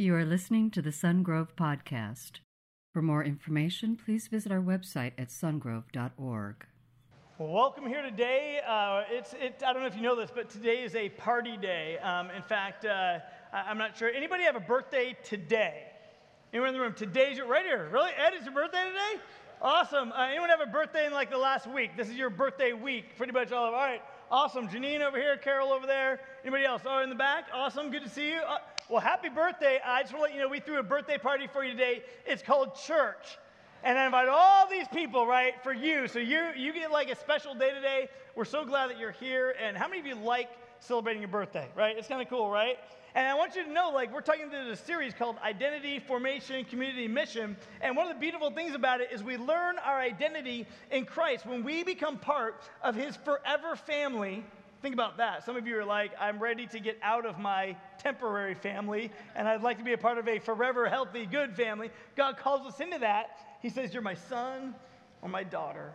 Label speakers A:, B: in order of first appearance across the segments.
A: You are listening to the Sungrove Podcast. For more information, please visit our website at sungrove.org.
B: Well, welcome here today. Uh, it's, it, I don't know if you know this, but today is a party day. Um, in fact, uh, I, am not sure. Anybody have a birthday today? Anyone in the room? Today's your, right here. Really? Ed, is your birthday today? Awesome. Uh, anyone have a birthday in like the last week? This is your birthday week. Pretty much all of All right. Awesome. Janine over here, Carol over there. Anybody else? Oh, in the back? Awesome. Good to see you. Uh, well, happy birthday. I just want to let you know we threw a birthday party for you today. It's called church. And I invite all these people, right, for you. So you, you get like a special day today. We're so glad that you're here. And how many of you like celebrating your birthday, right? It's kind of cool, right? And I want you to know, like, we're talking about a series called Identity, Formation, Community, Mission. And one of the beautiful things about it is we learn our identity in Christ. When we become part of His forever family, think about that. Some of you are like, I'm ready to get out of my temporary family, and I'd like to be a part of a forever, healthy, good family. God calls us into that. He says, You're my son or my daughter,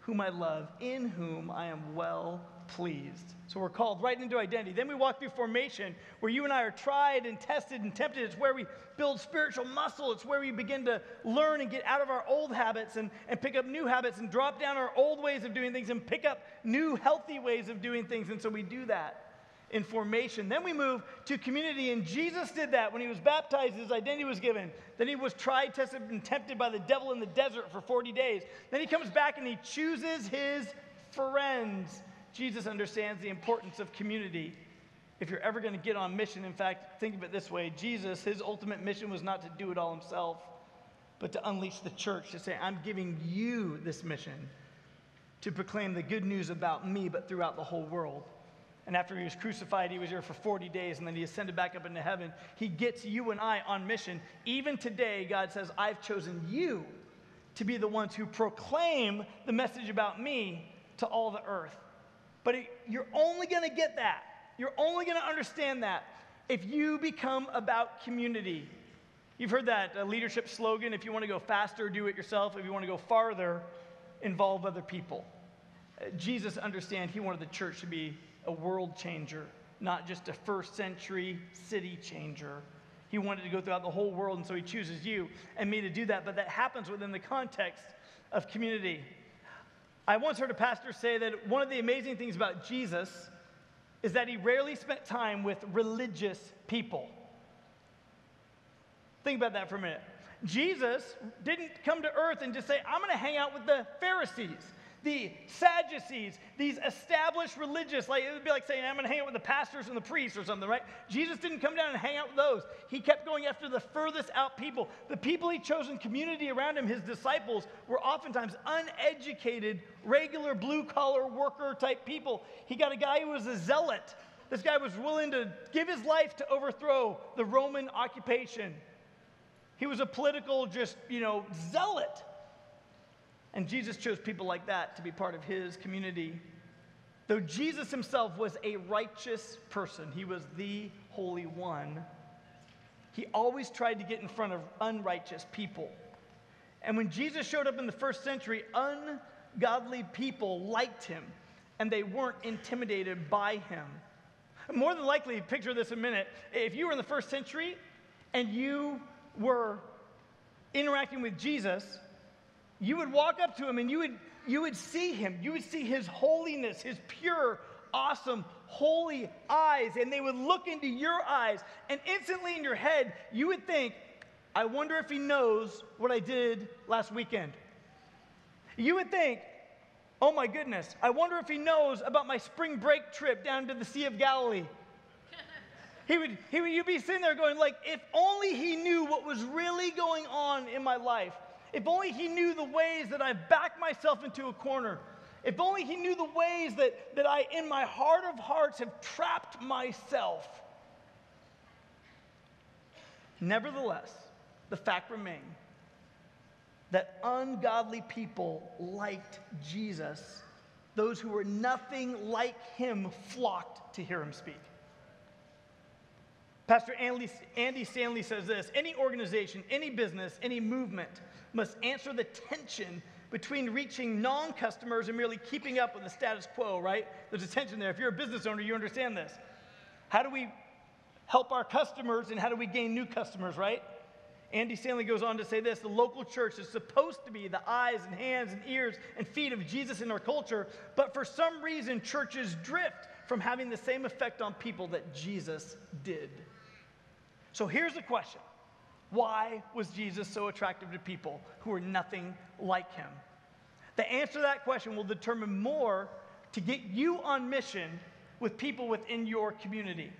B: whom I love, in whom I am well pleased. So we're called right into identity. Then we walk through formation, where you and I are tried and tested and tempted. It's where we build spiritual muscle. It's where we begin to learn and get out of our old habits and, and pick up new habits and drop down our old ways of doing things and pick up new healthy ways of doing things. And so we do that in formation. Then we move to community, and Jesus did that when he was baptized, his identity was given. Then he was tried, tested, and tempted by the devil in the desert for 40 days. Then he comes back and he chooses his friends. Jesus understands the importance of community. If you're ever going to get on mission, in fact, think of it this way Jesus, his ultimate mission was not to do it all himself, but to unleash the church, to say, I'm giving you this mission to proclaim the good news about me, but throughout the whole world. And after he was crucified, he was here for 40 days, and then he ascended back up into heaven. He gets you and I on mission. Even today, God says, I've chosen you to be the ones who proclaim the message about me to all the earth. But it, you're only going to get that. You're only going to understand that if you become about community. You've heard that uh, leadership slogan if you want to go faster, do it yourself. If you want to go farther, involve other people. Uh, Jesus understand he wanted the church to be a world changer, not just a first century city changer. He wanted to go throughout the whole world, and so he chooses you and me to do that. But that happens within the context of community. I once heard a pastor say that one of the amazing things about Jesus is that he rarely spent time with religious people. Think about that for a minute. Jesus didn't come to earth and just say, I'm going to hang out with the Pharisees the Sadducees, these established religious, like it would be like saying, I'm going to hang out with the pastors and the priests or something, right? Jesus didn't come down and hang out with those. He kept going after the furthest out people. The people he chose in community around him, his disciples, were oftentimes uneducated, regular blue collar worker type people. He got a guy who was a zealot. This guy was willing to give his life to overthrow the Roman occupation. He was a political, just, you know, zealot. And Jesus chose people like that to be part of his community. Though Jesus himself was a righteous person, he was the Holy One, he always tried to get in front of unrighteous people. And when Jesus showed up in the first century, ungodly people liked him and they weren't intimidated by him. More than likely, picture this a minute. If you were in the first century and you were interacting with Jesus, you would walk up to him and you would, you would see him. You would see his holiness, his pure, awesome, holy eyes. And they would look into your eyes. And instantly in your head, you would think, I wonder if he knows what I did last weekend. You would think, oh my goodness, I wonder if he knows about my spring break trip down to the Sea of Galilee. he would, he would, you'd be sitting there going, like, if only he knew what was really going on in my life. If only he knew the ways that I've backed myself into a corner. If only he knew the ways that, that I, in my heart of hearts, have trapped myself. Nevertheless, the fact remains that ungodly people liked Jesus. Those who were nothing like him flocked to hear him speak. Pastor Andy, Andy Stanley says this any organization, any business, any movement must answer the tension between reaching non customers and merely keeping up with the status quo, right? There's a tension there. If you're a business owner, you understand this. How do we help our customers, and how do we gain new customers, right? Andy Stanley goes on to say this the local church is supposed to be the eyes and hands and ears and feet of Jesus in our culture, but for some reason, churches drift from having the same effect on people that Jesus did. So here's the question Why was Jesus so attractive to people who were nothing like him? The answer to that question will determine more to get you on mission with people within your community.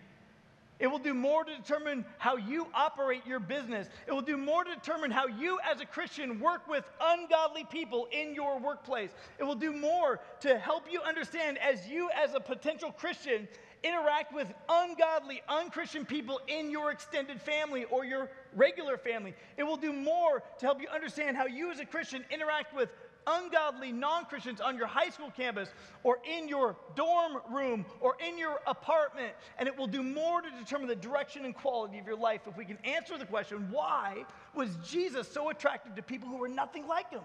B: It will do more to determine how you operate your business. It will do more to determine how you, as a Christian, work with ungodly people in your workplace. It will do more to help you understand as you, as a potential Christian, interact with ungodly, unchristian people in your extended family or your regular family. It will do more to help you understand how you, as a Christian, interact with ungodly non Christians on your high school campus or in your dorm room or in your apartment. And it will do more to determine the direction and quality of your life if we can answer the question why was Jesus so attractive to people who were nothing like him?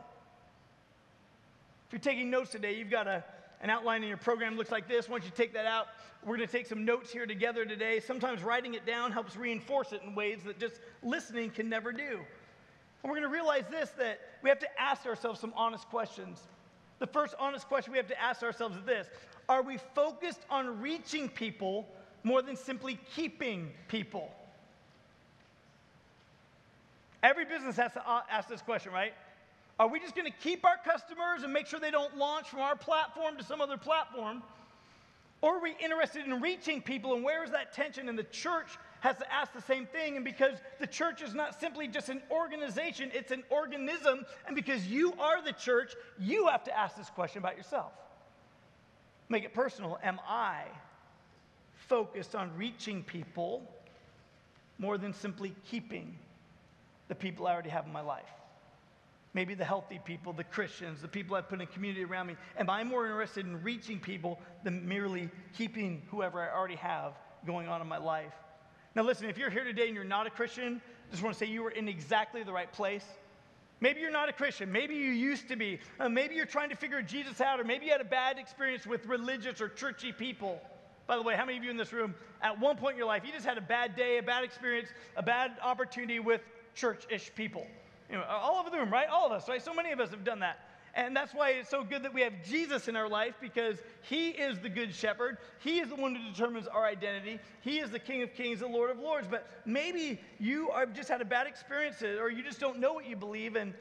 B: If you're taking notes today, you've got a, an outline in your program looks like this. Once you take that out, we're going to take some notes here together today. Sometimes writing it down helps reinforce it in ways that just listening can never do. And we're going to realize this that we have to ask ourselves some honest questions. The first honest question we have to ask ourselves is this Are we focused on reaching people more than simply keeping people? Every business has to ask this question, right? Are we just going to keep our customers and make sure they don't launch from our platform to some other platform? Or are we interested in reaching people? And where is that tension? And the church has to ask the same thing. And because the church is not simply just an organization, it's an organism. And because you are the church, you have to ask this question about yourself. Make it personal. Am I focused on reaching people more than simply keeping the people I already have in my life? Maybe the healthy people, the Christians, the people I put in community around me? Am I more interested in reaching people than merely keeping whoever I already have going on in my life? Now, listen, if you're here today and you're not a Christian, I just want to say you are in exactly the right place. Maybe you're not a Christian. Maybe you used to be. Uh, maybe you're trying to figure Jesus out, or maybe you had a bad experience with religious or churchy people. By the way, how many of you in this room, at one point in your life, you just had a bad day, a bad experience, a bad opportunity with church ish people? All over the room, right? All of us, right? So many of us have done that. And that's why it's so good that we have Jesus in our life because he is the good shepherd. He is the one who determines our identity. He is the King of kings, the Lord of lords. But maybe you have just had a bad experience or you just don't know what you believe. And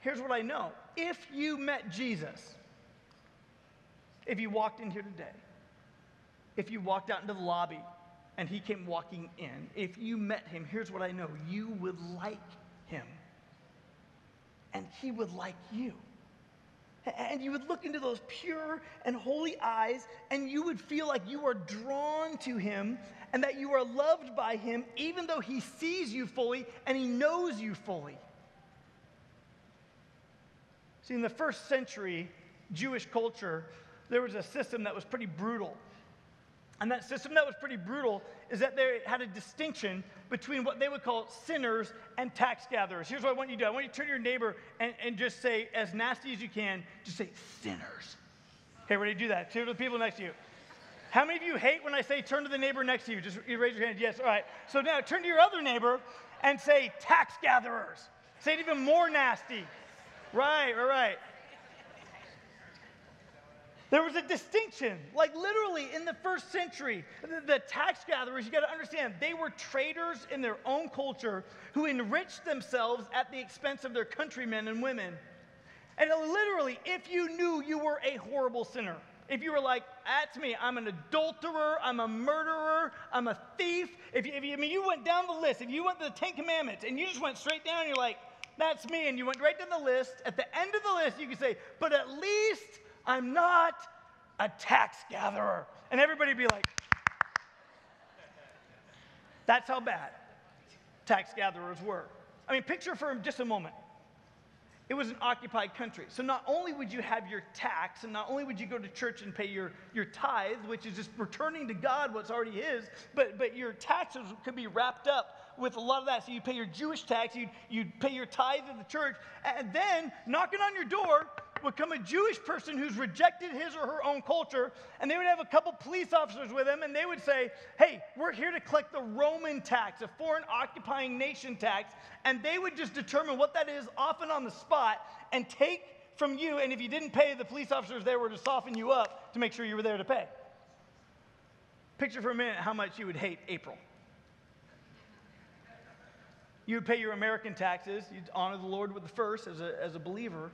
B: here's what I know if you met Jesus, if you walked in here today, if you walked out into the lobby and he came walking in, if you met him, here's what I know you would like him and he would like you. And you would look into those pure and holy eyes, and you would feel like you are drawn to him and that you are loved by him, even though he sees you fully and he knows you fully. See, in the first century Jewish culture, there was a system that was pretty brutal. And that system that was pretty brutal is that they had a distinction between what they would call sinners and tax gatherers. Here's what I want you to do I want you to turn to your neighbor and, and just say, as nasty as you can, just say, sinners. Okay, ready to do that? Turn to the people next to you. How many of you hate when I say turn to the neighbor next to you? Just raise your hand. Yes, all right. So now turn to your other neighbor and say, tax gatherers. Say it even more nasty. Right, right, right. There was a distinction, like literally in the first century. The, the tax gatherers, you got to understand, they were traitors in their own culture who enriched themselves at the expense of their countrymen and women. And literally, if you knew you were a horrible sinner, if you were like, that's me, I'm an adulterer, I'm a murderer, I'm a thief. If if you, I mean, you went down the list, if you went to the Ten Commandments and you just went straight down, you're like, that's me, and you went right down the list, at the end of the list, you could say, but at least I'm not a tax gatherer. And everybody would be like, that's how bad tax gatherers were. I mean, picture for just a moment. It was an occupied country. So not only would you have your tax, and not only would you go to church and pay your, your tithe, which is just returning to God what's already His, but, but your taxes could be wrapped up with a lot of that. So you pay your Jewish tax, you'd, you'd pay your tithe to the church, and then knocking on your door would come a Jewish person who's rejected his or her own culture, and they would have a couple police officers with them, and they would say, Hey, we're here to collect the Roman tax, a foreign occupying nation tax. And they would just determine what that is, often on the spot, and take from you. And if you didn't pay, the police officers there were to soften you up to make sure you were there to pay. Picture for a minute how much you would hate April. You would pay your American taxes, you'd honor the Lord with the first as a, as a believer.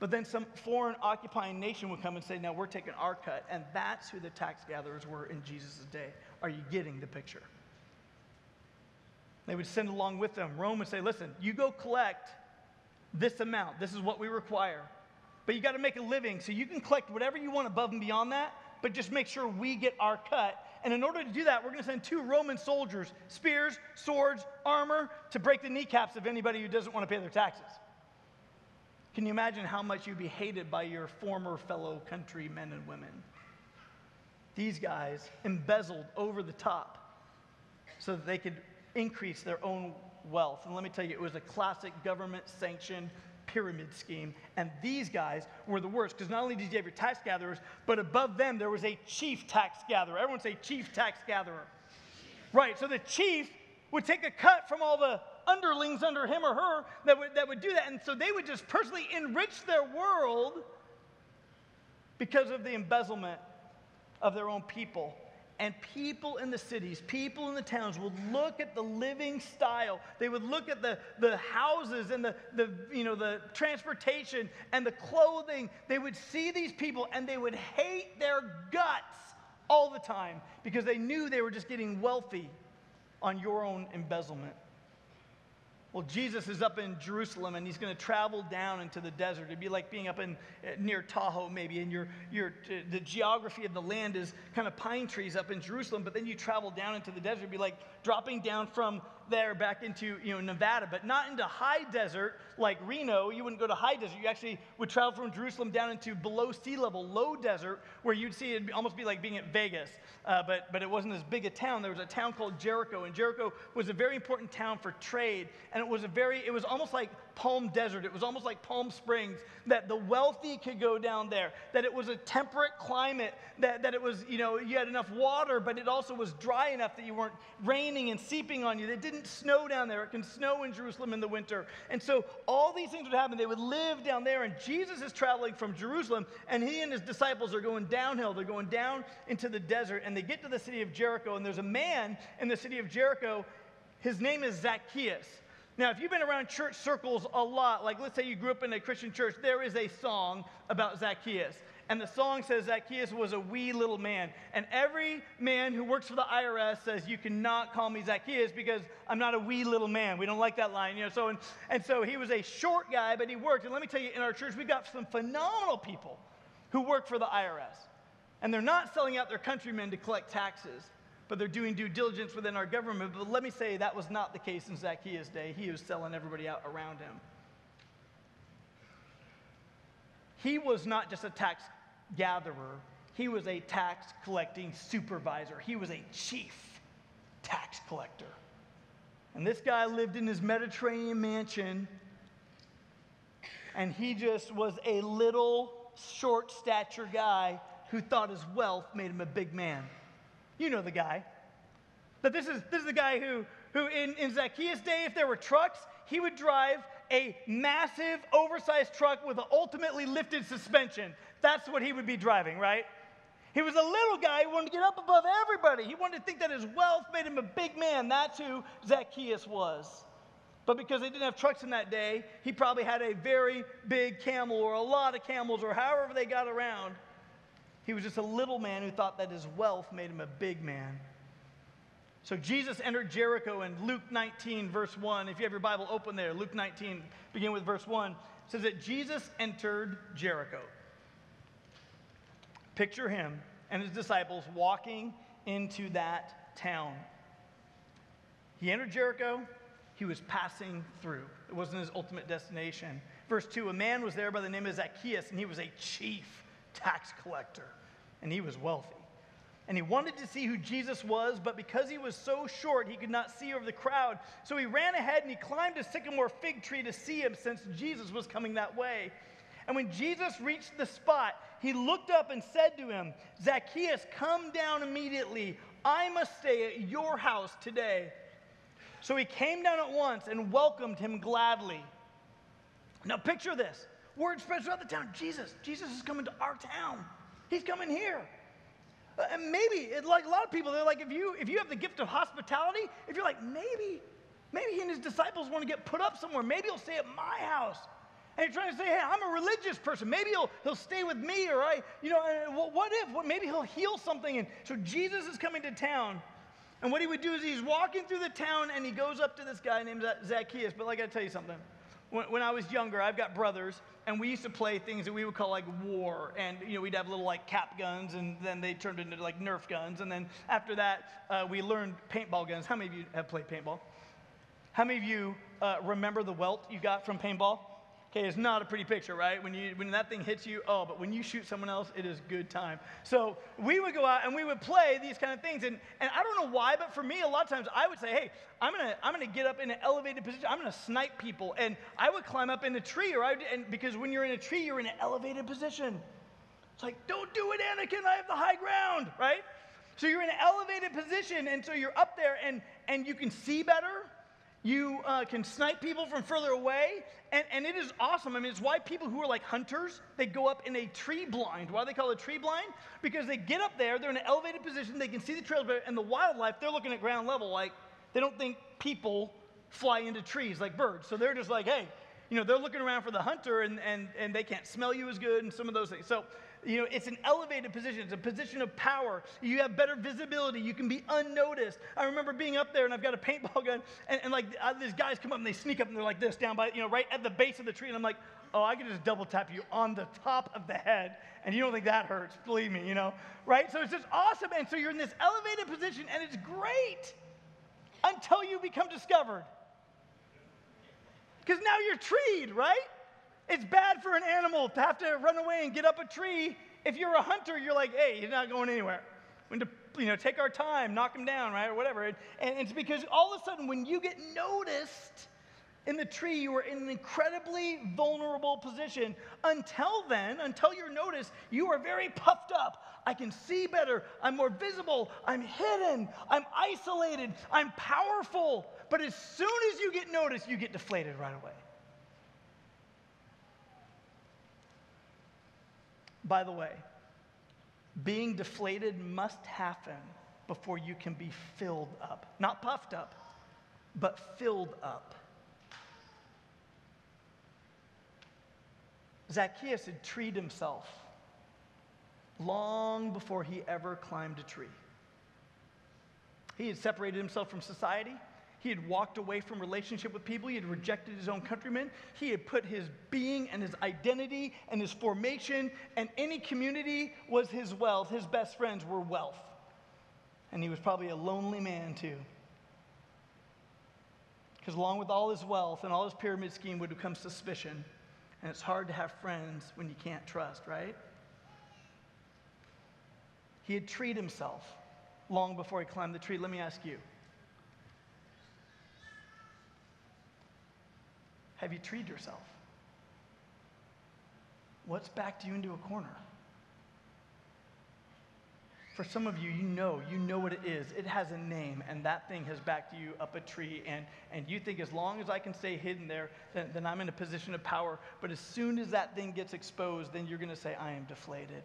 B: But then some foreign occupying nation would come and say, Now we're taking our cut. And that's who the tax gatherers were in Jesus' day. Are you getting the picture? They would send along with them. Rome would say, Listen, you go collect this amount. This is what we require. But you got to make a living. So you can collect whatever you want above and beyond that, but just make sure we get our cut. And in order to do that, we're going to send two Roman soldiers, spears, swords, armor, to break the kneecaps of anybody who doesn't want to pay their taxes. Can you imagine how much you'd be hated by your former fellow countrymen and women? These guys embezzled over the top so that they could increase their own wealth. And let me tell you, it was a classic government sanctioned pyramid scheme. And these guys were the worst because not only did you have your tax gatherers, but above them there was a chief tax gatherer. Everyone say chief tax gatherer. Right, so the chief would take a cut from all the underlings under him or her that would, that would do that. And so they would just personally enrich their world because of the embezzlement of their own people. And people in the cities, people in the towns would look at the living style. They would look at the, the houses and the, the, you know, the transportation and the clothing. They would see these people and they would hate their guts all the time because they knew they were just getting wealthy on your own embezzlement. Well, Jesus is up in Jerusalem and he's going to travel down into the desert. It'd be like being up in uh, near Tahoe, maybe, and your, your, uh, the geography of the land is kind of pine trees up in Jerusalem, but then you travel down into the desert. It'd be like dropping down from there back into you know, Nevada, but not into high desert like Reno. You wouldn't go to high desert. You actually would travel from Jerusalem down into below sea level, low desert, where you'd see it almost be like being at Vegas. Uh, but, but it wasn't as big a town. There was a town called Jericho, and Jericho was a very important town for trade. And it was a very, it was almost like Palm Desert. It was almost like Palm Springs, that the wealthy could go down there, that it was a temperate climate, that, that it was, you know, you had enough water, but it also was dry enough that you weren't raining and seeping on you. It didn't snow down there. It can snow in Jerusalem in the winter. And so all these things would happen. They would live down there, and Jesus is traveling from Jerusalem, and he and his disciples are going downhill. They're going down into the desert, and they get to the city of Jericho, and there's a man in the city of Jericho. His name is Zacchaeus. Now, if you've been around church circles a lot, like let's say you grew up in a Christian church, there is a song about Zacchaeus. And the song says Zacchaeus was a wee little man. And every man who works for the IRS says, You cannot call me Zacchaeus because I'm not a wee little man. We don't like that line, you know. So and, and so he was a short guy, but he worked. And let me tell you, in our church, we've got some phenomenal people who work for the IRS. And they're not selling out their countrymen to collect taxes but they're doing due diligence within our government. But let me say that was not the case in Zacchaeus' day. He was selling everybody out around him. He was not just a tax gatherer, he was a tax collecting supervisor. He was a chief tax collector. And this guy lived in his Mediterranean mansion, and he just was a little short stature guy who thought his wealth made him a big man. You know the guy. But this is, this is the guy who, who in, in Zacchaeus' day, if there were trucks, he would drive a massive, oversized truck with an ultimately lifted suspension. That's what he would be driving, right? He was a little guy who wanted to get up above everybody. He wanted to think that his wealth made him a big man. That's who Zacchaeus was. But because they didn't have trucks in that day, he probably had a very big camel or a lot of camels or however they got around. He was just a little man who thought that his wealth made him a big man. So Jesus entered Jericho in Luke 19, verse 1. If you have your Bible open there, Luke 19, begin with verse 1, says that Jesus entered Jericho. Picture him and his disciples walking into that town. He entered Jericho, he was passing through. It wasn't his ultimate destination. Verse 2 A man was there by the name of Zacchaeus, and he was a chief tax collector, and he was wealthy. And he wanted to see who Jesus was, but because he was so short, he could not see over the crowd. So he ran ahead and he climbed a sycamore fig tree to see him since Jesus was coming that way. And when Jesus reached the spot, he looked up and said to him, Zacchaeus, come down immediately. I must stay at your house today. So he came down at once and welcomed him gladly. Now, picture this word spreads throughout the town Jesus, Jesus is coming to our town. He's coming here. Uh, and maybe, like a lot of people, they're like, if you, if you have the gift of hospitality, if you're like, maybe, maybe he and his disciples want to get put up somewhere. Maybe he'll stay at my house. And you're trying to say, hey, I'm a religious person. Maybe he'll, he'll stay with me, or I, you know, what if? What, maybe he'll heal something. And so Jesus is coming to town. And what he would do is he's walking through the town and he goes up to this guy named Zacchaeus. But like I tell you something, when, when I was younger, I've got brothers, and we used to play things that we would call like war. And, you know, we'd have little like cap guns, and then they turned into like Nerf guns. And then after that, uh, we learned paintball guns. How many of you have played paintball? How many of you uh, remember the welt you got from paintball? Okay, it's not a pretty picture, right? When, you, when that thing hits you, oh, but when you shoot someone else, it is good time. So we would go out and we would play these kind of things. And, and I don't know why, but for me, a lot of times I would say, hey, I'm gonna, I'm gonna get up in an elevated position. I'm gonna snipe people. And I would climb up in a tree, or I would, and because when you're in a tree, you're in an elevated position. It's like, don't do it, Anakin, I have the high ground, right? So you're in an elevated position, and so you're up there and, and you can see better you uh, can snipe people from further away, and, and it is awesome. I mean, it's why people who are like hunters, they go up in a tree blind. Why they call it tree blind? Because they get up there, they're in an elevated position, they can see the trails and the wildlife, they're looking at ground level. Like, they don't think people fly into trees like birds. So they're just like, hey, you know, they're looking around for the hunter, and, and, and they can't smell you as good, and some of those things. So you know, it's an elevated position. It's a position of power. You have better visibility. You can be unnoticed. I remember being up there and I've got a paintball gun and, and like these guys come up and they sneak up and they're like this down by, you know, right at the base of the tree. And I'm like, oh, I can just double tap you on the top of the head. And you don't think that hurts. Believe me, you know, right? So it's just awesome. And so you're in this elevated position and it's great until you become discovered. Because now you're treed, right? It's bad for an animal to have to run away and get up a tree. If you're a hunter, you're like, hey, he's not going anywhere. We need to, you know, take our time, knock him down, right, or whatever. And it's because all of a sudden, when you get noticed in the tree, you are in an incredibly vulnerable position. Until then, until you're noticed, you are very puffed up. I can see better. I'm more visible. I'm hidden. I'm isolated. I'm powerful. But as soon as you get noticed, you get deflated right away. By the way, being deflated must happen before you can be filled up. Not puffed up, but filled up. Zacchaeus had treed himself long before he ever climbed a tree. He had separated himself from society. He had walked away from relationship with people. He had rejected his own countrymen. He had put his being and his identity and his formation and any community was his wealth. His best friends were wealth. And he was probably a lonely man too. Because along with all his wealth and all his pyramid scheme would come suspicion. And it's hard to have friends when you can't trust, right? He had treed himself long before he climbed the tree. Let me ask you have you treated yourself? What's backed you into a corner? For some of you, you know, you know what it is. It has a name, and that thing has backed you up a tree. And, and you think, as long as I can stay hidden there, then, then I'm in a position of power. But as soon as that thing gets exposed, then you're going to say, I am deflated.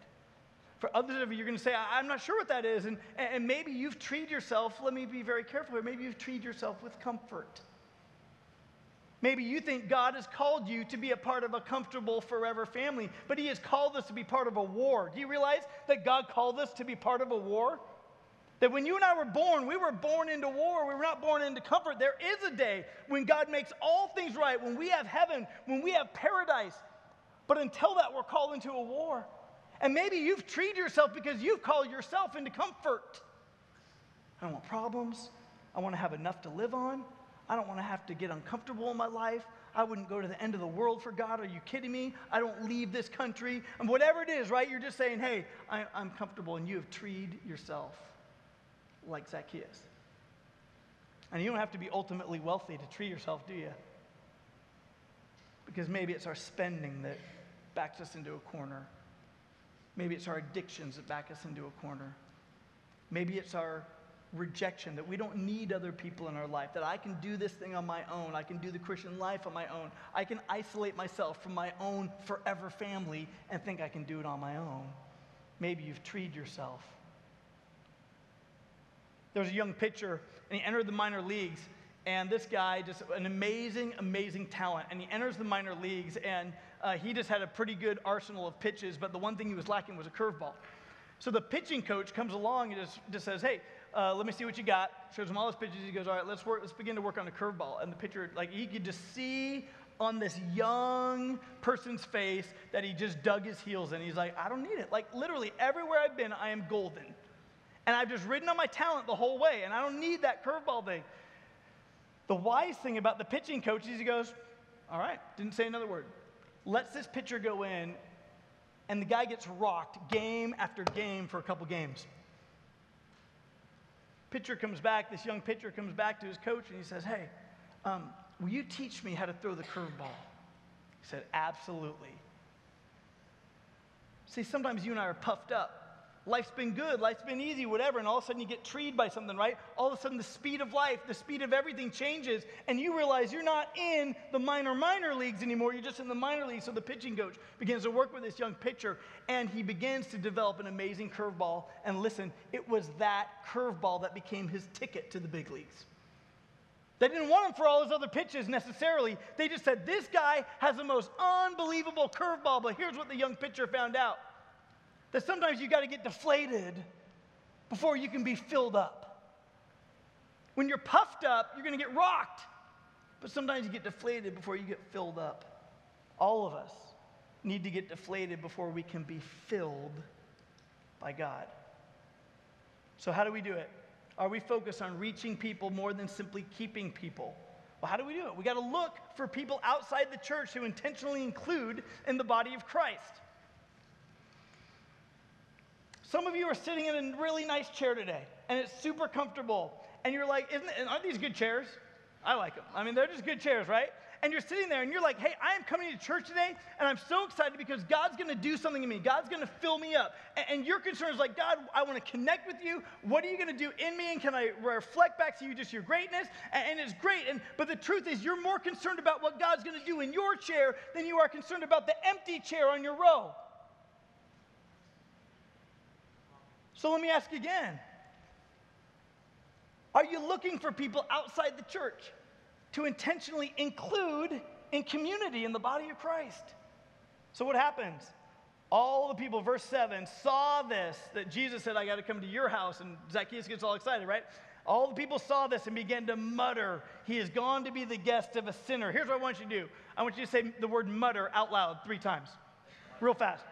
B: For others of you, you're going to say, I'm not sure what that is. And, and maybe you've treated yourself, let me be very careful here, maybe you've treated yourself with comfort. Maybe you think God has called you to be a part of a comfortable forever family, but He has called us to be part of a war. Do you realize that God called us to be part of a war? That when you and I were born, we were born into war. We were not born into comfort. There is a day when God makes all things right, when we have heaven, when we have paradise. But until that, we're called into a war. And maybe you've treated yourself because you've called yourself into comfort. I don't want problems. I want to have enough to live on. I don't want to have to get uncomfortable in my life. I wouldn't go to the end of the world for God. Are you kidding me? I don't leave this country. And whatever it is, right? You're just saying, hey, I, am comfortable. And you have treated yourself like Zacchaeus. And you don't have to be ultimately wealthy to treat yourself, do you? Because maybe it's our spending that backs us into a corner. Maybe it's our addictions that back us into a corner. Maybe it's our rejection that we don't need other people in our life, that I can do this thing on my own. I can do the Christian life on my own. I can isolate myself from my own forever family and think I can do it on my own. Maybe you've treed yourself. There was a young pitcher, and he entered the minor leagues. And this guy, just an amazing, amazing talent. And he enters the minor leagues, and uh, he just had a pretty good arsenal of pitches, but the one thing he was lacking was a curveball. So the pitching coach comes along and just, just says, Hey, uh, let me see what you got. Shows him all his pitches. He goes, All right, let's, work, let's begin to work on the curveball. And the pitcher, like, he could just see on this young person's face that he just dug his heels in. He's like, I don't need it. Like, literally, everywhere I've been, I am golden. And I've just ridden on my talent the whole way, and I don't need that curveball thing. The wise thing about the pitching coach is he goes, All right, didn't say another word. Lets this pitcher go in, and the guy gets rocked game after game for a couple games. Pitcher comes back, this young pitcher comes back to his coach, and he says, Hey, um, will you teach me how to throw the curveball? He said, Absolutely. See, sometimes you and I are puffed up life's been good, life's been easy, whatever, and all of a sudden you get treed by something, right? All of a sudden the speed of life, the speed of everything changes, and you realize you're not in the minor, minor leagues anymore, you're just in the minor leagues. So the pitching coach begins to work with this young pitcher, and he begins to develop an amazing curveball. And listen, it was that curveball that became his ticket to the big leagues. They didn't want him for all his other pitches necessarily. They just said, This guy has the most unbelievable curveball. But here's what the young pitcher found out that sometimes you got to get deflated before you can be filled up. When you're puffed up, you're going to get rocked. But sometimes you get deflated before you get filled up. All of us need to get deflated before we can be filled by God. So, how do we do it? Are we focused on reaching people more than simply keeping people? Well, how do we do it? We got to look for people outside the church who intentionally include in the body of Christ. Some of you are sitting in a really nice chair today, and it's super comfortable. And you're like, isn't it, aren't these good chairs? I like them. I mean, they're just good chairs, right? And you're sitting there and you're like, hey, I am coming to church today, and I'm so excited because God's gonna do something in me. God's gonna fill me up. And, and your concern is like, God, I wanna connect with you. What are you gonna do in me? And can I reflect back to you just your greatness? And, and it's great. And but the truth is, you're more concerned about what God's gonna do in your chair than you are concerned about the empty chair on your row. So let me ask again Are you looking for people outside the church to intentionally include in community in the body of Christ? So what happens? All the people, verse 7, saw this that Jesus said, I got to come to your house. And Zacchaeus gets all excited, right? All the people saw this and began to mutter, He is gone to be the guest of a sinner. Here's what I want you to do I want you to say the word mutter out loud three times, real fast.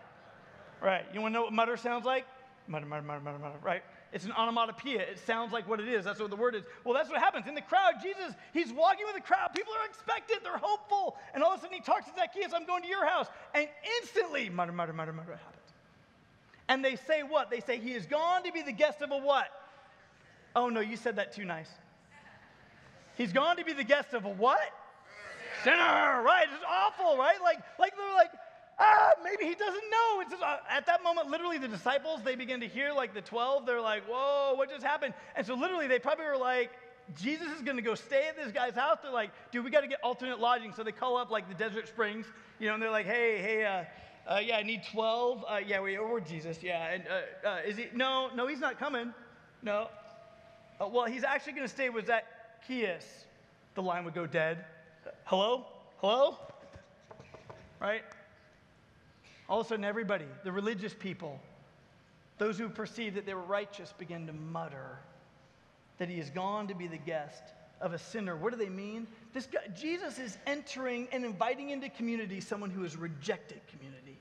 B: Right? You want to know what mutter sounds like? Right? It's an onomatopoeia. It sounds like what it is. That's what the word is. Well, that's what happens. In the crowd, Jesus, he's walking with the crowd. People are expectant. They're hopeful. And all of a sudden he talks to Zacchaeus, I'm going to your house. And instantly, mutter, mutter, mutter, mutter, happens. And they say what? They say, he is gone to be the guest of a what? Oh, no, you said that too nice. He's gone to be the guest of a what? Sinner, right? It's awful, right? Like, like they're like, ah, maybe he doesn't know. It's just, uh, at that moment, literally, the disciples, they begin to hear, like the 12, they're like, whoa, what just happened? And so, literally, they probably were like, Jesus is going to go stay at this guy's house. They're like, dude, we got to get alternate lodging. So they call up like the Desert Springs, you know, and they're like, hey, hey, uh, uh, yeah, I need 12. Uh, yeah, we, or Jesus, yeah. And uh, uh, is he, no, no, he's not coming. No. Uh, well, he's actually going to stay with Zacchaeus. The line would go dead. Hello? Hello? Right? All of a sudden, everybody, the religious people, those who perceived that they were righteous, began to mutter that he has gone to be the guest of a sinner. What do they mean? This guy, Jesus is entering and inviting into community someone who has rejected community.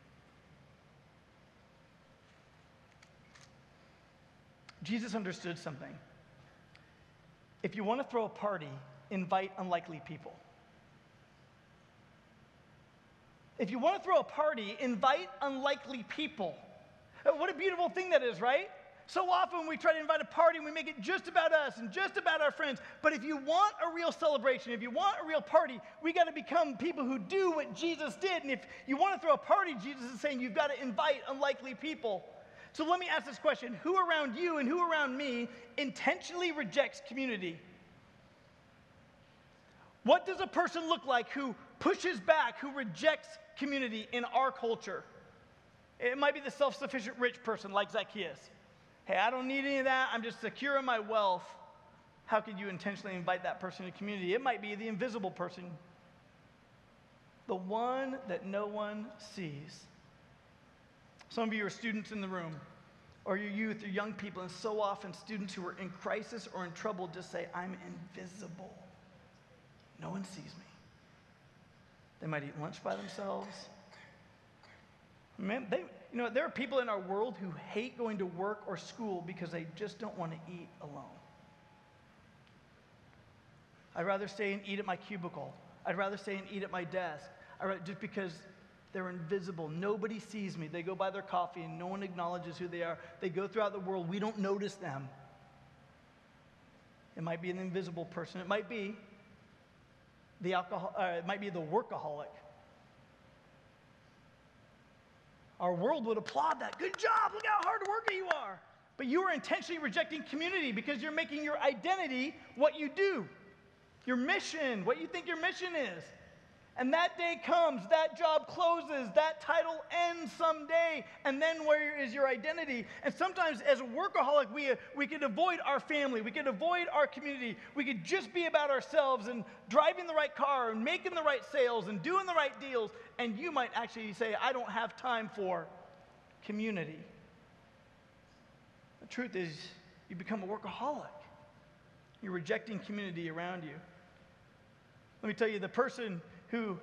B: Jesus understood something. If you want to throw a party, invite unlikely people. If you want to throw a party, invite unlikely people. Uh, what a beautiful thing that is, right? So often we try to invite a party and we make it just about us and just about our friends. But if you want a real celebration, if you want a real party, we got to become people who do what Jesus did. And if you want to throw a party, Jesus is saying you've got to invite unlikely people. So let me ask this question Who around you and who around me intentionally rejects community? What does a person look like who pushes back, who rejects community in our culture? It might be the self sufficient rich person like Zacchaeus. Hey, I don't need any of that. I'm just secure in my wealth. How could you intentionally invite that person to community? It might be the invisible person, the one that no one sees. Some of you are students in the room, or your youth, or young people, and so often students who are in crisis or in trouble just say, I'm invisible. No one sees me. They might eat lunch by themselves. Man, they, you know, there are people in our world who hate going to work or school because they just don't want to eat alone. I'd rather stay and eat at my cubicle. I'd rather stay and eat at my desk. Rather, just because they're invisible. Nobody sees me. They go buy their coffee and no one acknowledges who they are. They go throughout the world. We don't notice them. It might be an invisible person. It might be the alcohol, uh, it might be the workaholic. Our world would applaud that. Good job. Look how hard worker you are. But you are intentionally rejecting community because you're making your identity what you do, your mission, what you think your mission is. And that day comes, that job closes, that title ends someday, and then where is your identity? And sometimes, as a workaholic, we, we could avoid our family, we could avoid our community, we could just be about ourselves and driving the right car and making the right sales and doing the right deals. And you might actually say, I don't have time for community. The truth is, you become a workaholic. You're rejecting community around you. Let me tell you, the person who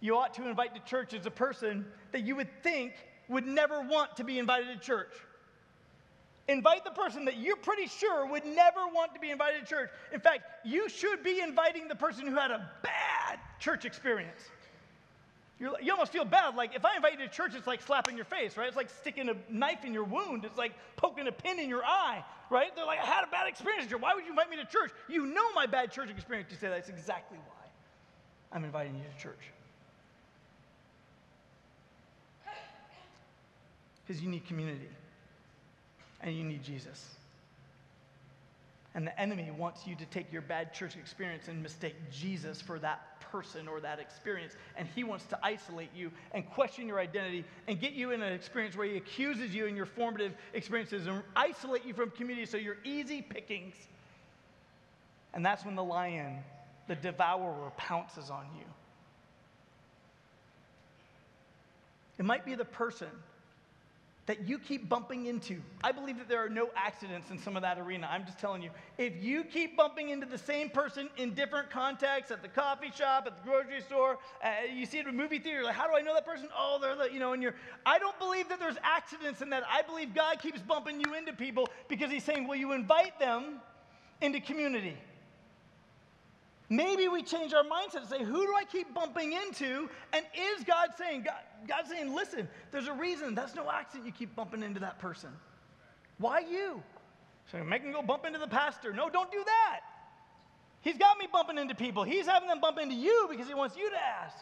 B: you ought to invite to church is a person that you would think would never want to be invited to church. Invite the person that you're pretty sure would never want to be invited to church. In fact, you should be inviting the person who had a bad church experience. You're, you almost feel bad. Like, if I invite you to church, it's like slapping your face, right? It's like sticking a knife in your wound. It's like poking a pin in your eye, right? They're like, I had a bad experience. Why would you invite me to church? You know my bad church experience. You say that's exactly why. I'm inviting you to church. Because you need community and you need Jesus. And the enemy wants you to take your bad church experience and mistake Jesus for that person or that experience. And he wants to isolate you and question your identity and get you in an experience where he accuses you in your formative experiences and isolate you from community so you're easy pickings. And that's when the lion the devourer pounces on you. It might be the person that you keep bumping into. I believe that there are no accidents in some of that arena. I'm just telling you. If you keep bumping into the same person in different contexts, at the coffee shop, at the grocery store, uh, you see it at a movie theater, like, how do I know that person? Oh, they're the, you know, and you're, I don't believe that there's accidents in that. I believe God keeps bumping you into people because He's saying, will you invite them into community? Maybe we change our mindset and say, who do I keep bumping into? And is God saying, God, God saying, listen, there's a reason. That's no accident you keep bumping into that person. Why you? So make him go bump into the pastor. No, don't do that. He's got me bumping into people. He's having them bump into you because he wants you to ask.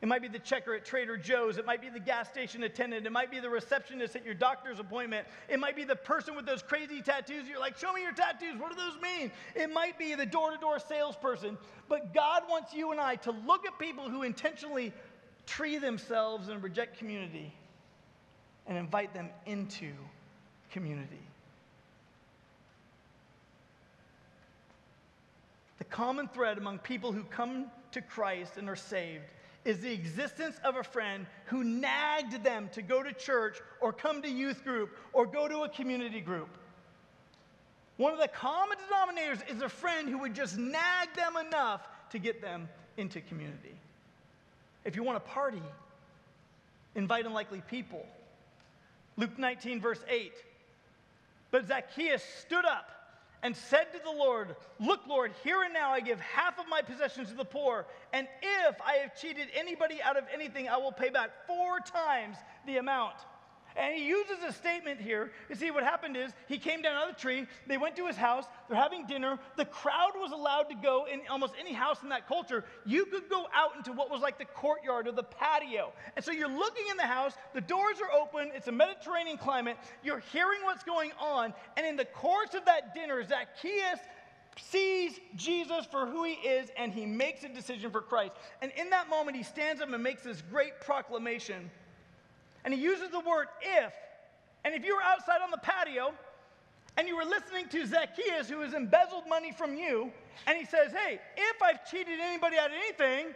B: It might be the checker at Trader Joe's. It might be the gas station attendant. It might be the receptionist at your doctor's appointment. It might be the person with those crazy tattoos. You're like, show me your tattoos. What do those mean? It might be the door to door salesperson. But God wants you and I to look at people who intentionally tree themselves and reject community and invite them into community. The common thread among people who come to Christ and are saved is the existence of a friend who nagged them to go to church or come to youth group or go to a community group. One of the common denominators is a friend who would just nag them enough to get them into community. If you want a party, invite unlikely people. Luke 19, verse 8. But Zacchaeus stood up and said to the Lord, Look, Lord, here and now I give half of my possessions to the poor, and if I have cheated anybody out of anything, I will pay back four times the amount. And he uses a statement here. You see, what happened is he came down out of the tree, they went to his house, they're having dinner. The crowd was allowed to go in almost any house in that culture. You could go out into what was like the courtyard or the patio. And so you're looking in the house, the doors are open, it's a Mediterranean climate, you're hearing what's going on. And in the course of that dinner, Zacchaeus sees Jesus for who he is and he makes a decision for Christ. And in that moment, he stands up and makes this great proclamation. And he uses the word if. And if you were outside on the patio and you were listening to Zacchaeus, who has embezzled money from you, and he says, Hey, if I've cheated anybody out of anything,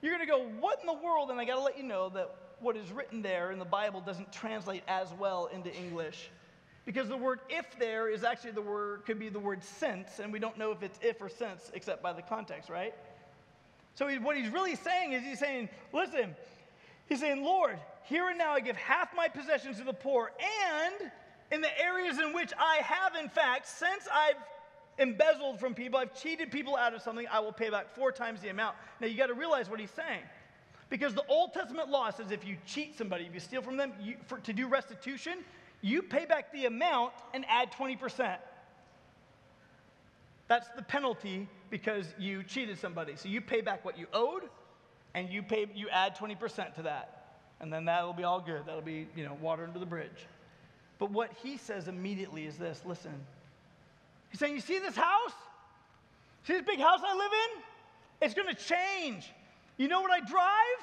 B: you're going to go, What in the world? And I got to let you know that what is written there in the Bible doesn't translate as well into English. Because the word if there is actually the word, could be the word since, and we don't know if it's if or since except by the context, right? So he, what he's really saying is he's saying, listen, he's saying, Lord, here and now I give half my possessions to the poor, and in the areas in which I have, in fact, since I've embezzled from people, I've cheated people out of something, I will pay back four times the amount. Now you got to realize what he's saying. Because the Old Testament law says if you cheat somebody, if you steal from them, you, for, to do restitution, you pay back the amount and add 20%. That's the penalty because you cheated somebody. So you pay back what you owed and you pay you add 20% to that. And then that'll be all good. That'll be, you know, water under the bridge. But what he says immediately is this, listen. He's saying, "You see this house? See this big house I live in? It's going to change. You know what I drive?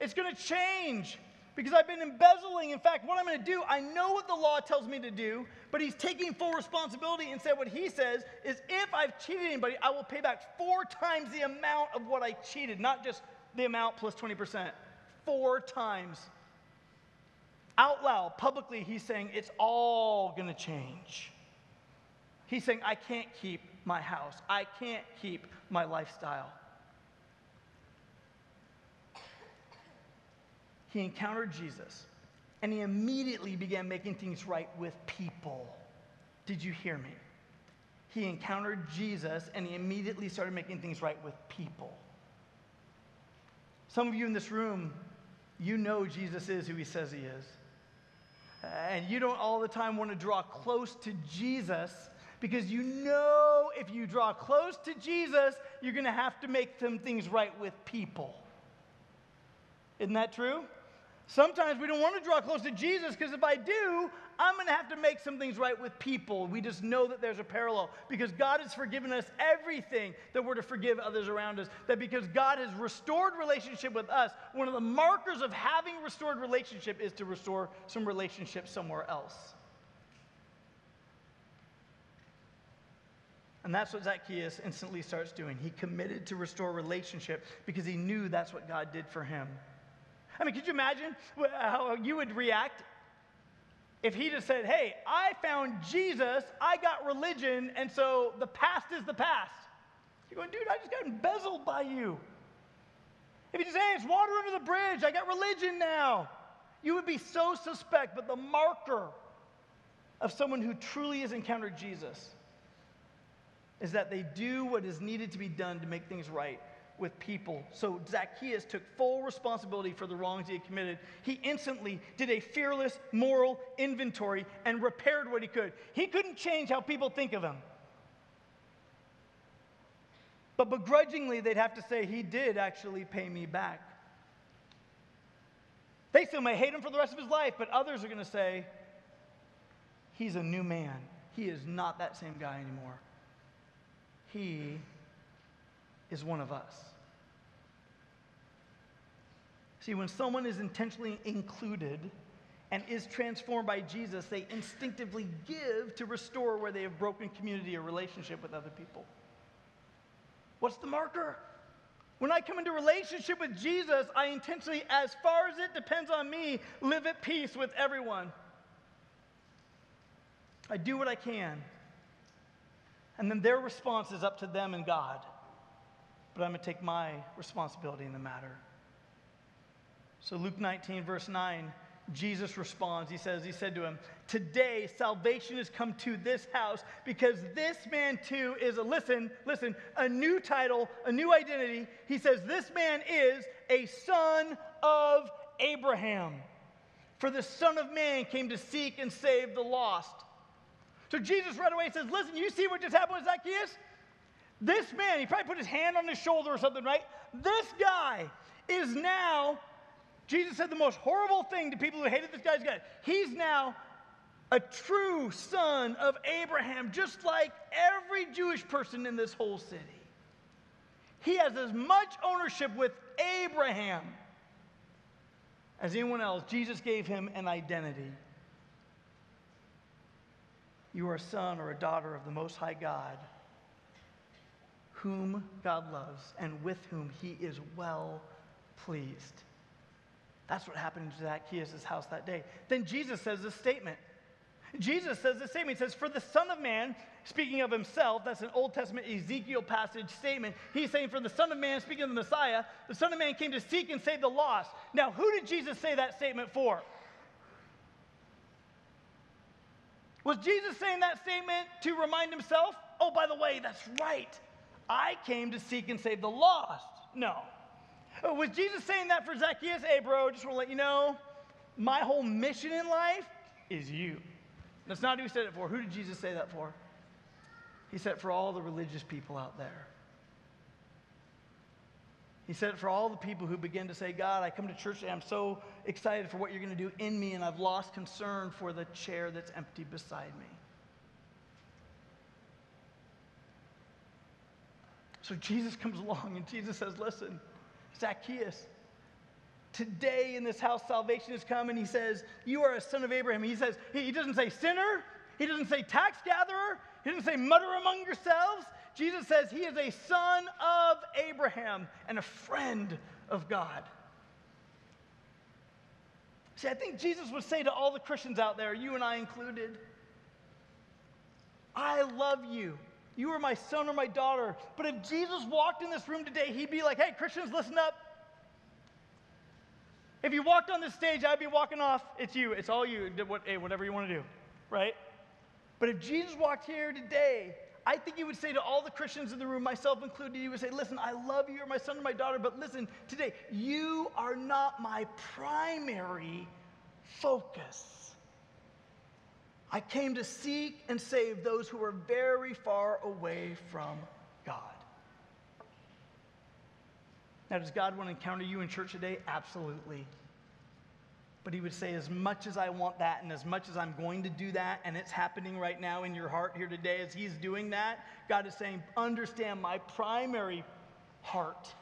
B: It's going to change because I've been embezzling. In fact, what I'm going to do, I know what the law tells me to do, but he's taking full responsibility and said what he says is if I've cheated anybody, I will pay back four times the amount of what I cheated, not just the amount plus 20%. Four times. Out loud, publicly, he's saying it's all going to change. He's saying, I can't keep my house. I can't keep my lifestyle. he encountered Jesus and he immediately began making things right with people. Did you hear me? He encountered Jesus and he immediately started making things right with people. Some of you in this room, you know Jesus is who he says he is. And you don't all the time want to draw close to Jesus because you know if you draw close to Jesus, you're going to have to make some things right with people. Isn't that true? Sometimes we don't want to draw close to Jesus because if I do, I'm going to have to make some things right with people. We just know that there's a parallel because God has forgiven us everything that we're to forgive others around us. That because God has restored relationship with us, one of the markers of having restored relationship is to restore some relationship somewhere else. And that's what Zacchaeus instantly starts doing. He committed to restore relationship because he knew that's what God did for him. I mean, could you imagine how you would react if he just said, Hey, I found Jesus, I got religion, and so the past is the past? You're going, Dude, I just got embezzled by you. If he just say, Hey, it's water under the bridge, I got religion now, you would be so suspect. But the marker of someone who truly has encountered Jesus is that they do what is needed to be done to make things right with people. So Zacchaeus took full responsibility for the wrongs he had committed. He instantly did a fearless moral inventory and repaired what he could. He couldn't change how people think of him. But begrudgingly, they'd have to say, he did actually pay me back. They still may hate him for the rest of his life, but others are going to say, he's a new man. He is not that same guy anymore. He is one of us. See, when someone is intentionally included and is transformed by Jesus, they instinctively give to restore where they have broken community or relationship with other people. What's the marker? When I come into relationship with Jesus, I intentionally, as far as it depends on me, live at peace with everyone. I do what I can. And then their response is up to them and God. But I'm going to take my responsibility in the matter. So, Luke 19, verse 9, Jesus responds. He says, He said to him, Today salvation has come to this house because this man too is a, listen, listen, a new title, a new identity. He says, This man is a son of Abraham. For the Son of Man came to seek and save the lost. So Jesus right away says, Listen, you see what just happened with Zacchaeus? This man, he probably put his hand on his shoulder or something, right? This guy is now, Jesus said the most horrible thing to people who hated this guy's God. He's now a true son of Abraham, just like every Jewish person in this whole city. He has as much ownership with Abraham as anyone else. Jesus gave him an identity. You are a son or a daughter of the Most High God, whom God loves and with whom he is well pleased. That's what happened to Zacchaeus' house that day. Then Jesus says this statement Jesus says the statement. He says, For the Son of Man, speaking of himself, that's an Old Testament Ezekiel passage statement. He's saying, For the Son of Man, speaking of the Messiah, the Son of Man came to seek and save the lost. Now, who did Jesus say that statement for? Was Jesus saying that statement to remind himself? Oh, by the way, that's right. I came to seek and save the lost. No. Uh, was Jesus saying that for Zacchaeus? Hey, bro, just want to let you know, my whole mission in life is you. That's not who he said it for. Who did Jesus say that for? He said it for all the religious people out there. He said it for all the people who begin to say, God, I come to church and I'm so excited for what you're going to do in me, and I've lost concern for the chair that's empty beside me. So Jesus comes along and Jesus says, Listen, Zacchaeus, today in this house salvation has come. And he says you are a son of abraham. He says he doesn't say sinner. He doesn't say tax gatherer. He doesn't say mutter among yourselves. Jesus says he is a son of abraham and a friend of god. See i think jesus would say to all the christians out there you and i included i love you you are my son or my daughter but if jesus walked in this room today he'd be like hey christians listen up if you walked on this stage, I'd be walking off. It's you. It's all you. Hey, eh, whatever you want to do, right? But if Jesus walked here today, I think he would say to all the Christians in the room, myself included, he would say, Listen, I love you, you're my son or my daughter, but listen, today, you are not my primary focus. I came to seek and save those who are very far away from God. Now, does God want to encounter you in church today? Absolutely. But he would say, as much as I want that, and as much as I'm going to do that, and it's happening right now in your heart here today, as he's doing that, God is saying, understand my primary heart,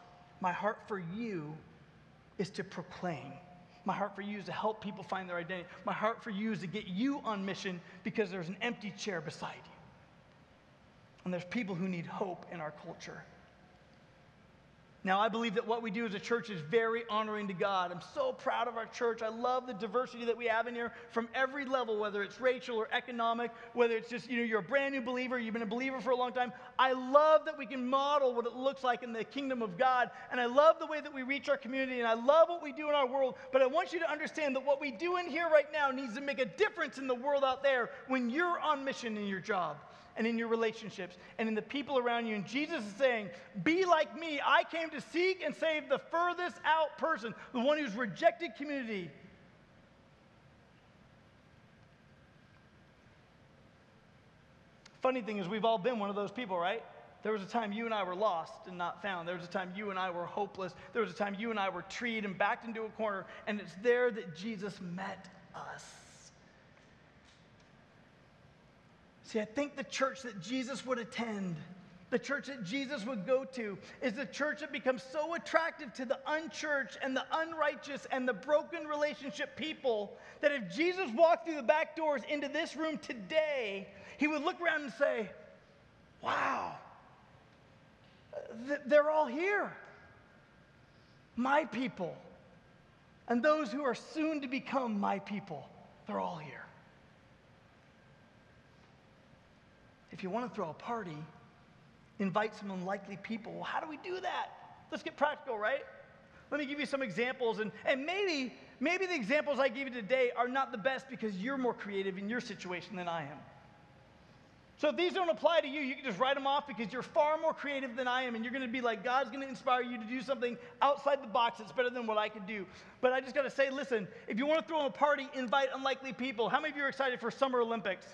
B: my heart for you is to proclaim. My heart for you is to help people find their identity. My heart for you is to get you on mission because there's an empty chair beside you. And there's people who need hope in our culture. Now, I believe that what we do as a church is very honoring to God. I'm so proud of our church. I love the diversity that we have in here from every level, whether it's racial or economic, whether it's just, you know, you're a brand new believer, you've been a believer for a long time. I love that we can model what it looks like in the kingdom of God. And I love the way that we reach our community, and I love what we do in our world. But I want you to understand that what we do in here right now needs to make a difference in the world out there when you're on mission in your job and in your relationships and in the people around you. And Jesus is saying, Be like me. I came to seek and save the furthest out person, the one who's rejected community. Funny thing is, we've all been one of those people, right? There was a time you and I were lost and not found. There was a time you and I were hopeless. There was a time you and I were treed and backed into a corner. And it's there that Jesus met us. See, I think the church that Jesus would attend, the church that Jesus would go to, is the church that becomes so attractive to the unchurched and the unrighteous and the broken relationship people that if Jesus walked through the back doors into this room today, he would look around and say, Wow, they're all here. My people. And those who are soon to become my people, they're all here. If you want to throw a party, invite some unlikely people. Well, how do we do that? Let's get practical, right? Let me give you some examples, and, and maybe, maybe the examples I give you today are not the best because you're more creative in your situation than I am. So if these don't apply to you, you can just write them off because you're far more creative than I am, and you're going to be like, God's going to inspire you to do something outside the box that's better than what I could do. But I just got to say, listen, if you want to throw a party, invite unlikely people. How many of you are excited for Summer Olympics?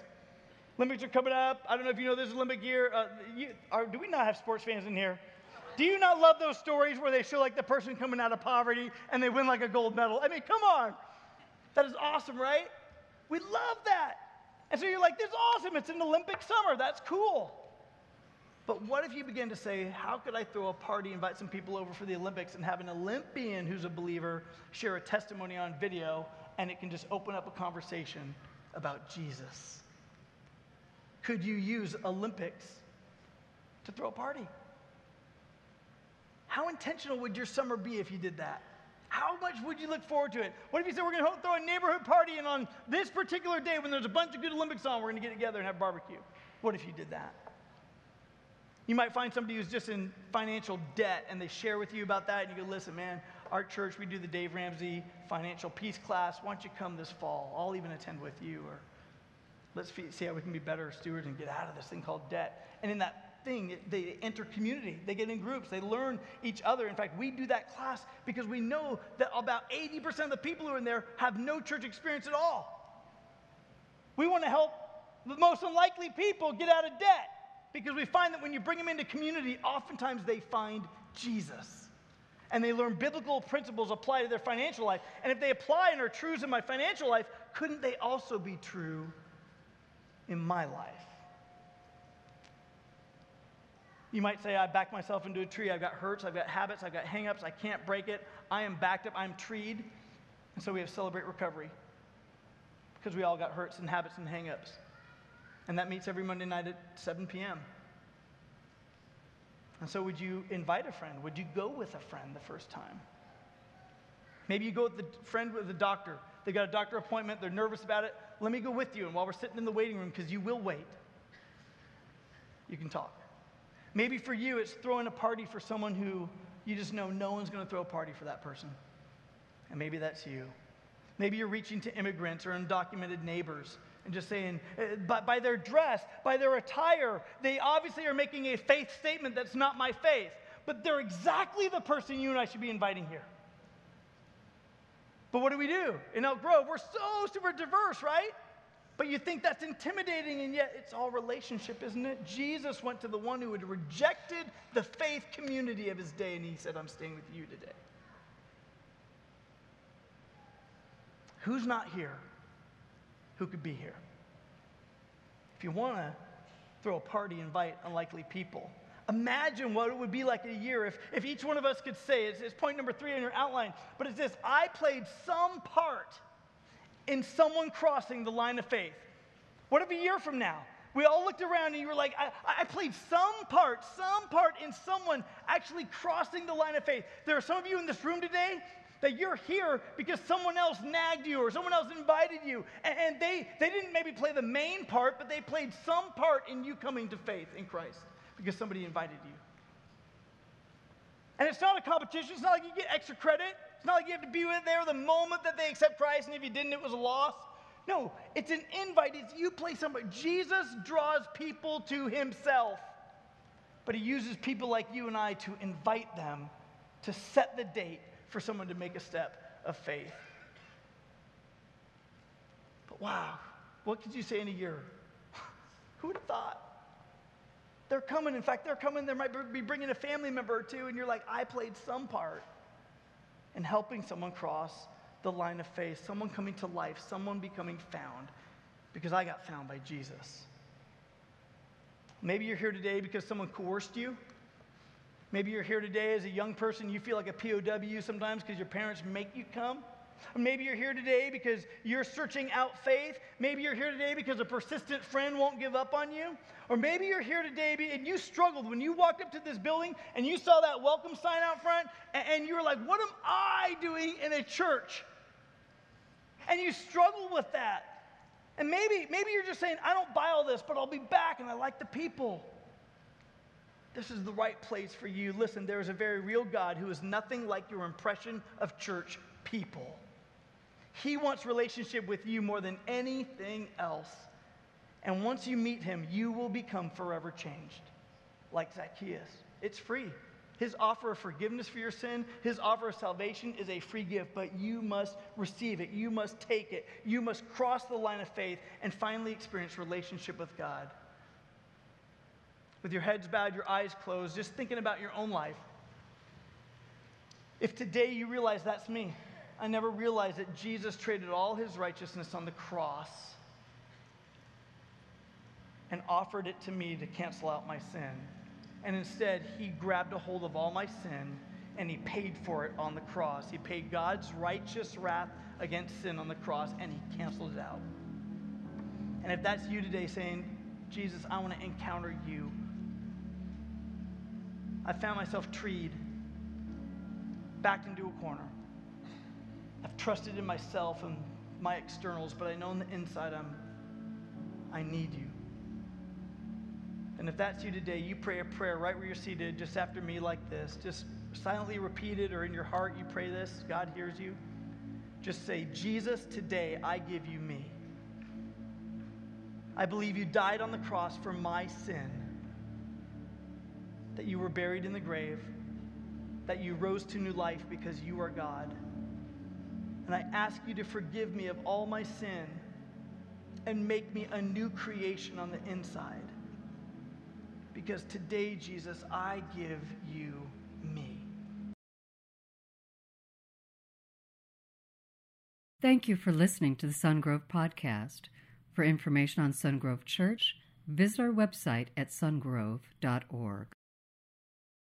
B: Olympics are coming up. I don't know if you know this Olympic year. Uh, you, are, do we not have sports fans in here? Do you not love those stories where they show like the person coming out of poverty and they win like a gold medal? I mean, come on. That is awesome, right? We love that. And so you're like, this is awesome. It's an Olympic summer. That's cool. But what if you begin to say, how could I throw a party, invite some people over for the Olympics, and have an Olympian who's a believer share a testimony on video, and it can just open up a conversation about Jesus? Could you use Olympics to throw a party? How intentional would your summer be if you did that? How much would you look forward to it? What if you said, we're going to throw a neighborhood party, and on this particular day, when there's a bunch of good Olympics on, we're going to get together and have barbecue? What if you did that? You might find somebody who's just in financial debt and they share with you about that, and you go, listen, man, our church, we do the Dave Ramsey financial peace class. Why don't you come this fall? I'll even attend with you. Or let's see how we can be better stewards and get out of this thing called debt. And in that thing. They enter community, they get in groups, they learn each other. In fact, we do that class because we know that about 80% of the people who are in there have no church experience at all. We want to help the most unlikely people get out of debt because we find that when you bring them into community, oftentimes they find Jesus. And they learn biblical principles apply to their financial life. And if they apply and are truths in my financial life, couldn't they also be true in my life? You might say, I backed myself into a tree. I've got hurts, I've got habits, I've got hangups, I can't break it. I am backed up, I'm treed. And so we have Celebrate Recovery because we all got hurts and habits and hangups. And that meets every Monday night at 7 p.m. And so, would you invite a friend? Would you go with a friend the first time? Maybe you go with the friend with the doctor. They got a doctor appointment, they're nervous about it. Let me go with you. And while we're sitting in the waiting room, because you will wait, you can talk. Maybe for you, it's throwing a party for someone who you just know no one's going to throw a party for that person. And maybe that's you. Maybe you're reaching to immigrants or undocumented neighbors and just saying, uh, by, by their dress, by their attire, they obviously are making a faith statement that's not my faith, but they're exactly the person you and I should be inviting here. But what do we do? In Elk Grove, we're so super diverse, right? But you think that's intimidating, and yet it's all relationship, isn't it? Jesus went to the one who had rejected the faith community of his day, and he said, I'm staying with you today. Who's not here? Who could be here? If you want to throw a party, invite unlikely people. Imagine what it would be like in a year if, if each one of us could say, it's, it's point number three on your outline, but it's this I played some part in someone crossing the line of faith? What if a year from now, we all looked around and you were like, I, I, played some part, some part in someone actually crossing the line of faith. There are some of you in this room today that you're here because someone else nagged you or someone else invited you. And, and they, they didn't maybe play the main part, but they played some part in you coming to faith in Christ because somebody invited you. And it's not a competition, it's not like you get extra credit. It's not like you have to be there the moment that they accept Christ, and if you didn't, it was a loss. No, it's an invite. It's you play somebody. Jesus draws people to himself, but he uses people like you and I to invite them to set the date for someone to make a step of faith. But wow, what could you say in a year? Who would have thought? They're coming. In fact, they're coming. They might be bringing a family member or two, and you're like, I played some part in helping someone cross the line of faith, someone coming to life, someone becoming found, because I got found by Jesus. Maybe you're here today because someone coerced you. Maybe you're here today as a young person, you feel like a POW sometimes because your parents make you come. Maybe you're here today because you're searching out faith. Maybe you're here today because a persistent friend won't give up on you. Or maybe you're here today and you struggled when you walked up to this building and you saw that welcome sign out front and you were like, What am I doing in a church? And you struggle with that. And maybe, maybe you're just saying, I don't buy all this, but I'll be back and I like the people. This is the right place for you. Listen, there is a very real God who is nothing like your impression of church people. He wants relationship with you more than anything else. And once you meet him, you will become forever changed, like Zacchaeus. It's free. His offer of forgiveness for your sin, his offer of salvation is a free gift, but you must receive it. You must take it. You must cross the line of faith and finally experience relationship with God. With your heads bowed, your eyes closed, just thinking about your own life. If today you realize that's me, I never realized that Jesus traded all his righteousness on the cross and offered it to me to cancel out my sin. And instead, he grabbed a hold of all my sin and he paid for it on the cross. He paid God's righteous wrath against sin on the cross and he canceled it out. And if that's you today saying, Jesus, I want to encounter you, I found myself treed, backed into a corner. I've trusted in myself and my externals, but I know on the inside I'm, I need you. And if that's you today, you pray a prayer right where you're seated, just after me, like this. Just silently repeat it, or in your heart, you pray this. God hears you. Just say, Jesus, today I give you me. I believe you died on the cross for my sin, that you were buried in the grave, that you rose to new life because you are God. And I ask you to forgive me of all my sin and make me a new creation on the inside. Because today, Jesus, I give you me.
A: Thank you for listening to the Sungrove Podcast. For information on Sungrove Church, visit our website at sungrove.org.